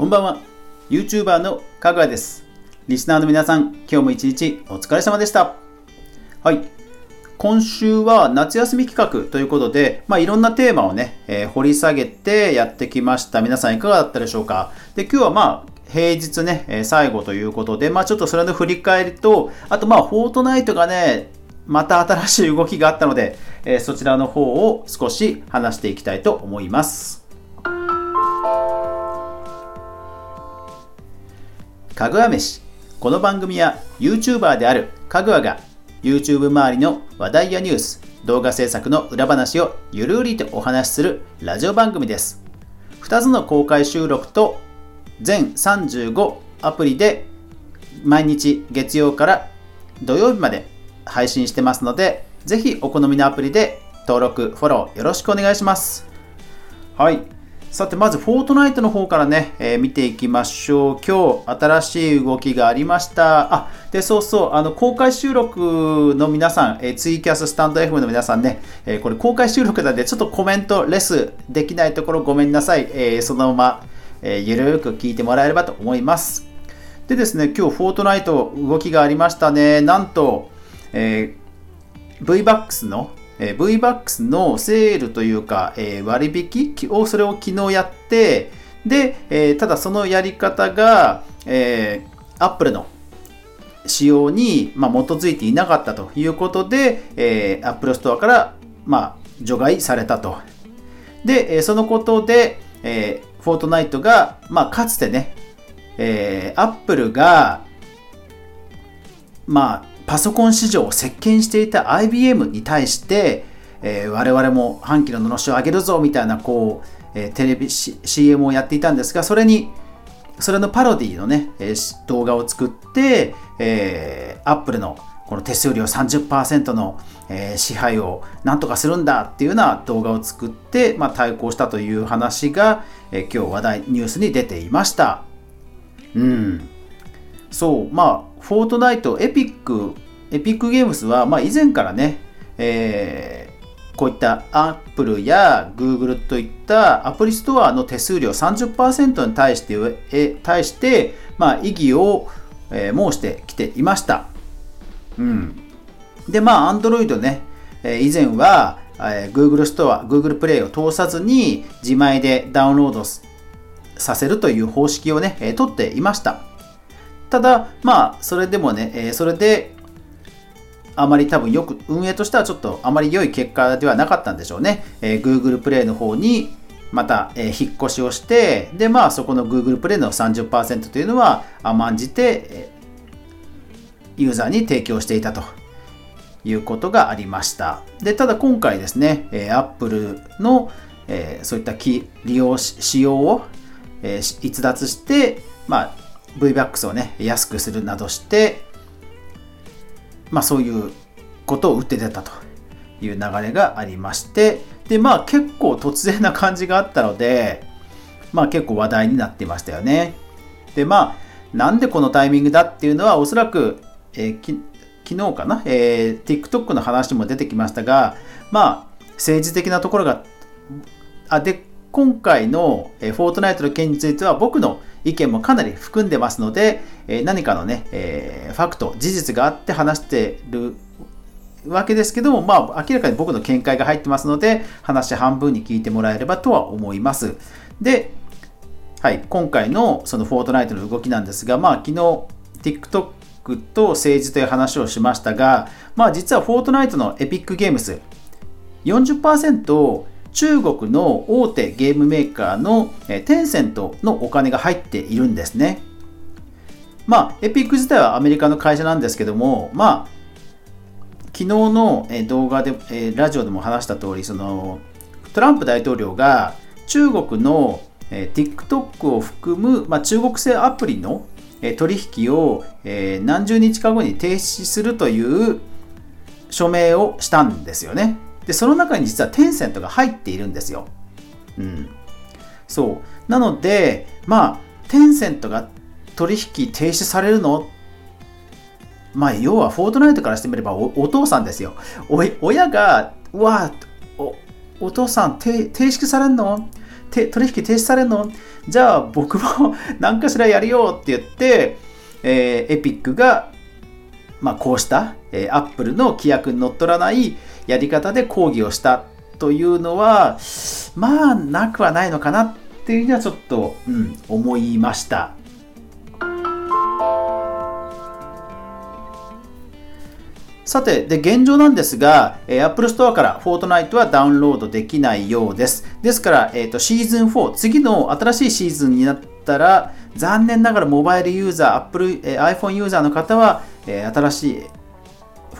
こんばんは。YouTuber のかぐわです。リスナーの皆さん今日も一日お疲れ様でした。はい。今週は夏休み企画ということで、まあ、いろんなテーマをね、えー、掘り下げてやってきました。皆さんいかがだったでしょうか？で今日はまあ平日ね、えー、最後ということで、まあちょっとそれの振り返りと、あとまあフォートナイトがね、また新しい動きがあったので、えー、そちらの方を少し話していきたいと思います。かぐわ飯この番組は YouTuber であるかぐわが YouTube 周りの話題やニュース動画制作の裏話をゆるりとお話しするラジオ番組です2つの公開収録と全35アプリで毎日月曜から土曜日まで配信してますので、ぜひお好みのアプリで登録、フォローよろしくお願いします。はい。さて、まず、フォートナイトの方からね、えー、見ていきましょう。今日、新しい動きがありました。あ、で、そうそう、あの、公開収録の皆さん、えー、ツイキャス、スタンド FM の皆さんね、えー、これ公開収録なんで、ちょっとコメント、レスできないところごめんなさい。えそのまま、えゆるーく聞いてもらえればと思います。でですね、今日、フォートナイト動きがありましたね。なんと、えー、VBAX の、えー、VBAX のセールというか、えー、割引を、それを昨日やって、で、えー、ただそのやり方が、えー、Apple の仕様に、まあ、基づいていなかったということで、えー、Apple Store から、まあ、除外されたと。で、えそのことで、えー、フォートナイトが、まあ、かつてね、えー、Apple が、まあ、パソコン市場を席巻していた IBM に対して、えー、我々も半期ののろしを上げるぞみたいなこう、えー、テレビ、C、CM をやっていたんですがそれにそれのパロディのね、えー、動画を作って、えー、Apple のこの手数料30%の、えー、支配をなんとかするんだっていうような動画を作って、まあ、対抗したという話が、えー、今日話題ニュースに出ていました。うん。そう、まあ、フォートナイト、エピック、エピックゲームスは、まあ、以前からね、えー、こういったアップルや Google といったアプリストアの手数料30%に対して、え対して、まあ、異議を、えー、申してきていました。うん。で、まあ、Android ね、えー、以前は、えー、Google ストア、Google プレイを通さずに自前でダウンロードさせるという方式をね、えー、取っていました。ただ、まあ、それでもね、えー、それで、あまり多分よく、運営としてはちょっとあまり良い結果ではなかったんでしょうね。えー、Google プレイの方にまた、えー、引っ越しをして、で、まあ、そこの Google プレイの30%というのは甘んじて、え、ユーザーに提供していたということがありました。で、ただ今回ですね、えー、Apple の、えー、そういった利用仕様を、えー、逸脱して、まあ、VBAX をね、安くするなどして、まあそういうことを打って出たという流れがありまして、で、まあ結構突然な感じがあったので、まあ結構話題になってましたよね。で、まあ、なんでこのタイミングだっていうのはおそらく、えー、き昨日かな、えー、TikTok の話も出てきましたが、まあ、政治的なところが、あ、で、今回の、フォートナイトの件については僕の意見もかなり含んでますので、何かのね、えファクト、事実があって話してるわけですけども、まあ、明らかに僕の見解が入ってますので、話半分に聞いてもらえればとは思います。で、はい、今回のそのフォートナイトの動きなんですが、まあ、昨日、TikTok と政治という話をしましたが、まあ、実はフォートナイトのエピックゲームス、40%中国の大手ゲームメーカーのテンセントのお金が入っているんですね。まあ、エピック自体はアメリカの会社なんですけども、まあ、昨日の動画で、ラジオでも話した通り、そのトランプ大統領が中国の TikTok を含む、まあ、中国製アプリの取引を何十日か後に停止するという署名をしたんですよね。で、その中に実はテンセントが入っているんですよ。うん。そう。なので、まあ、テンセントが取引停止されるの？まあ、要はフォートナイトからしてみればお父さんですよ。親が、うわお、お父さん停止されるの？取引停止されるの？じゃあ僕も 何かしらやるよって言って、えー、エピックが、まあ、こうした、えー、アップルの規約にのっとらないやり方で抗議をしたというのはまあなくはないのかなっていうにはちょっと、うん、思いました。さて、で、現状なんですが、えー、Apple Store からフォートナイトはダウンロードできないようです。ですから、えーと、シーズン4、次の新しいシーズンになったら、残念ながらモバイルユーザー、Apple、えー、iPhone ユーザーの方は、えー、新しい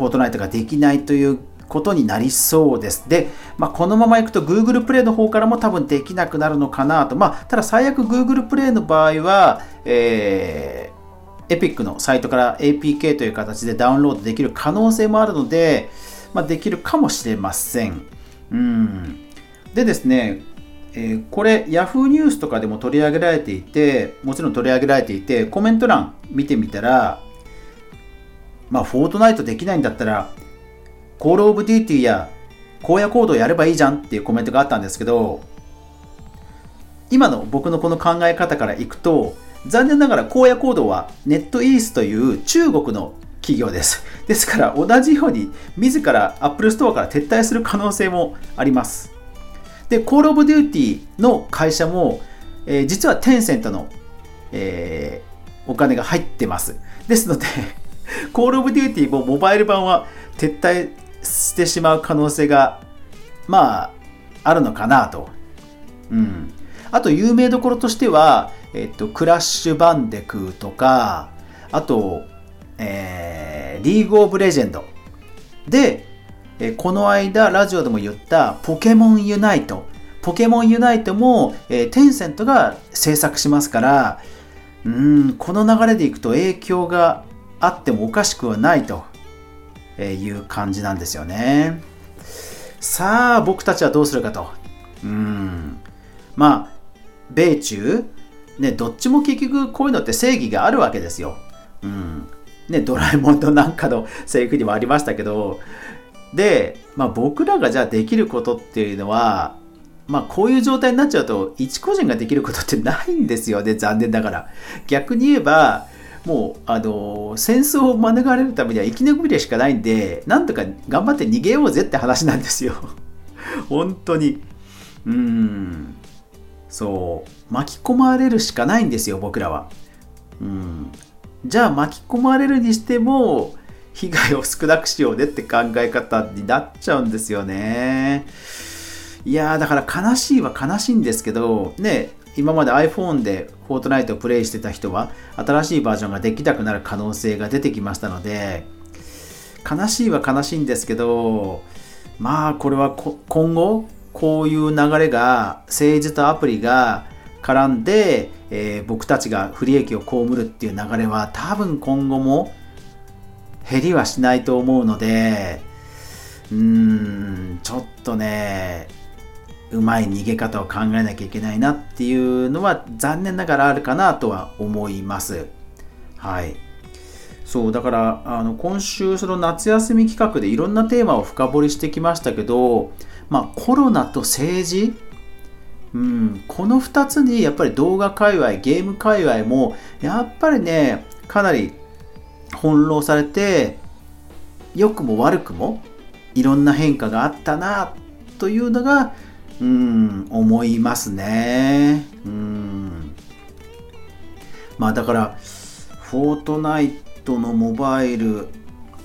フォートナイトができないということになりそうです。で、まあ、このままいくと Google プレイの方からも多分できなくなるのかなと。まあ、ただ最悪 Google プレイの場合は、えーエピックのサイトから APK という形でダウンロードできる可能性もあるので、まあ、できるかもしれません。うん、でですね、えー、これ Yahoo ニュースとかでも取り上げられていて、もちろん取り上げられていて、コメント欄見てみたら、まあ、フォートナイトできないんだったら、コールオブデューティーや荒野行動やればいいじゃんっていうコメントがあったんですけど、今の僕のこの考え方からいくと、残念ながら荒野行動はネットイースという中国の企業です。ですから同じように自ら Apple Store から撤退する可能性もあります。で、Call of Duty の会社も、えー、実はテンセントの、えー、お金が入ってます。ですので Call of Duty もモバイル版は撤退してしまう可能性がまああるのかなと。うん。あと有名どころとしては、えっと、クラッシュバンデクーとか、あと、えー、リーグオブレジェンド。で、えこの間ラジオでも言ったポケモンユナイト。ポケモンユナイトも、えー、テンセントが制作しますから、うん、この流れでいくと影響があってもおかしくはないという感じなんですよね。さあ、僕たちはどうするかと。うん。まあ、米中、ね、どっちも結局こういうのって正義があるわけですよ。うん。ね、ドラえもんのなんかのセリフにもありましたけど、で、まあ、僕らがじゃあできることっていうのは、まあ、こういう状態になっちゃうと、一個人ができることってないんですよね、残念ながら。逆に言えば、もう、あの、戦争を免れるためには生き延びるしかないんで、なんとか頑張って逃げようぜって話なんですよ。本当に。うん。そう巻き込まれるしかないんですよ僕らは、うん、じゃあ巻き込まれるにしても被害を少なくしようねって考え方になっちゃうんですよねいやだから悲しいは悲しいんですけどね今まで iPhone でフォートナイトをプレイしてた人は新しいバージョンができなくなる可能性が出てきましたので悲しいは悲しいんですけどまあこれは今後こういう流れが政治とアプリが絡んで、えー、僕たちが不利益を被るっていう流れは多分今後も減りはしないと思うのでうーんちょっとねうまい逃げ方を考えなきゃいけないなっていうのは残念ながらあるかなとは思います。はい。そうだからあの今週その夏休み企画でいろんなテーマを深掘りしてきましたけどまあ、コロナと政治、うん、この2つにやっぱり動画界隈ゲーム界隈もやっぱりねかなり翻弄されて良くも悪くもいろんな変化があったなというのがうん思いますね。うん。まあだからフォートナイトのモバイル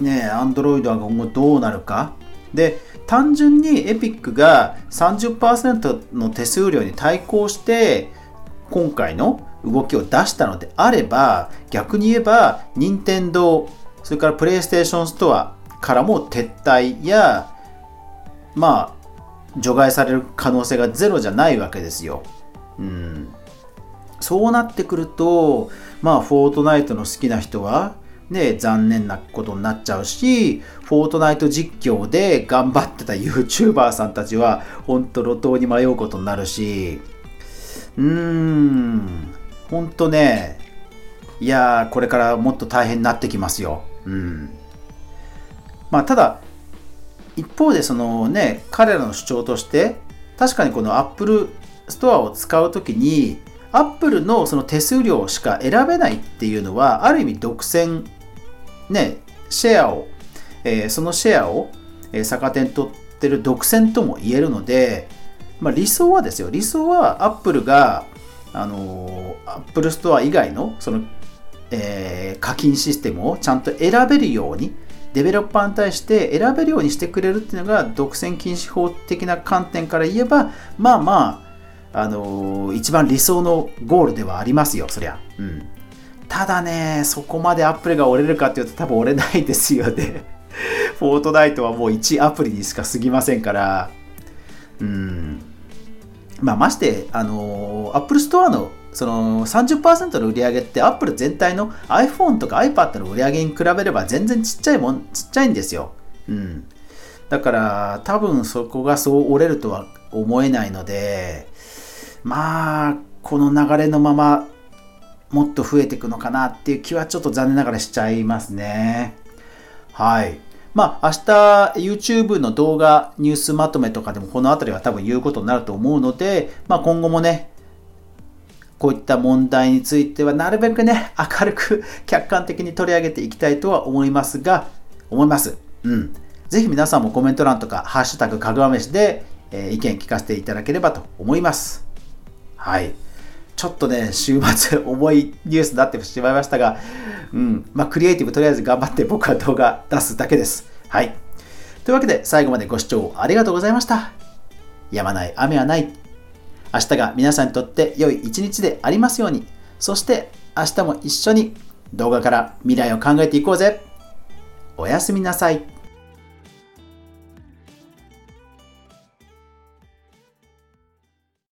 ねアンドロイドは今後どうなるか。で単純にエピックが30%の手数料に対抗して今回の動きを出したのであれば逆に言えば任天堂それからプレイステーションストアからも撤退やまあ除外される可能性がゼロじゃないわけですよ。うん、そうなってくるとまあフォートナイトの好きな人はね、残念なことになっちゃうし、フォートナイト実況で頑張ってた YouTuber さんたちは、ほんと路頭に迷うことになるし、うーん、ほんとね、いやー、これからもっと大変になってきますよ。うん。まあ、ただ、一方でそのね、彼らの主張として、確かにこの Apple ストアを使うときに、Apple のその手数料しか選べないっていうのは、ある意味独占、ね、シェアを、えー、そのシェアを、えー、逆手に取ってる独占とも言えるので、まあ、理想はですよ、理想は Apple が、あのー、Apple ストア以外のその、え、課金システムをちゃんと選べるように、デベロッパーに対して選べるようにしてくれるっていうのが独占禁止法的な観点から言えばまあまあ、あのー、一番理想のゴールではありますよそりゃ、うん、ただねそこまでアップルが折れるかっていうと多分折れないですよね。フォートナイトはもう1アプリにしか過ぎませんから。うん。まあましてあのー、アップルストアのその30%の売り上げってアップル全体の iPhone とか iPad の売り上げに比べれば全然ちっちゃいもん、ちっちゃいんですよ。うん。だから多分そこがそう折れるとは思えないので、まあ、この流れのままもっと増えていくのかなっていう気はちょっと残念ながらしちゃいますね。はい。まあ、明日 YouTube の動画ニュースまとめとかでもこの辺りは多分言うことになると思うので、まあ、今後もね、こういった問題についてはなるべくね、明るく客観的に取り上げていきたいとは思いますが、思います。うん。ぜひ皆さんもコメント欄とか、ハッシュタグかぐわ飯で、えー、意見聞かせていただければと思います。はい。ちょっとね、週末重いニュースになってしまいましたが、うん。まあ、クリエイティブとりあえず頑張って僕は動画出すだけです。はい。というわけで、最後までご視聴ありがとうございました。やまない雨はない。明日が皆さんにとって良い一日でありますように。そして明日も一緒に動画から未来を考えていこうぜ。おやすみなさい。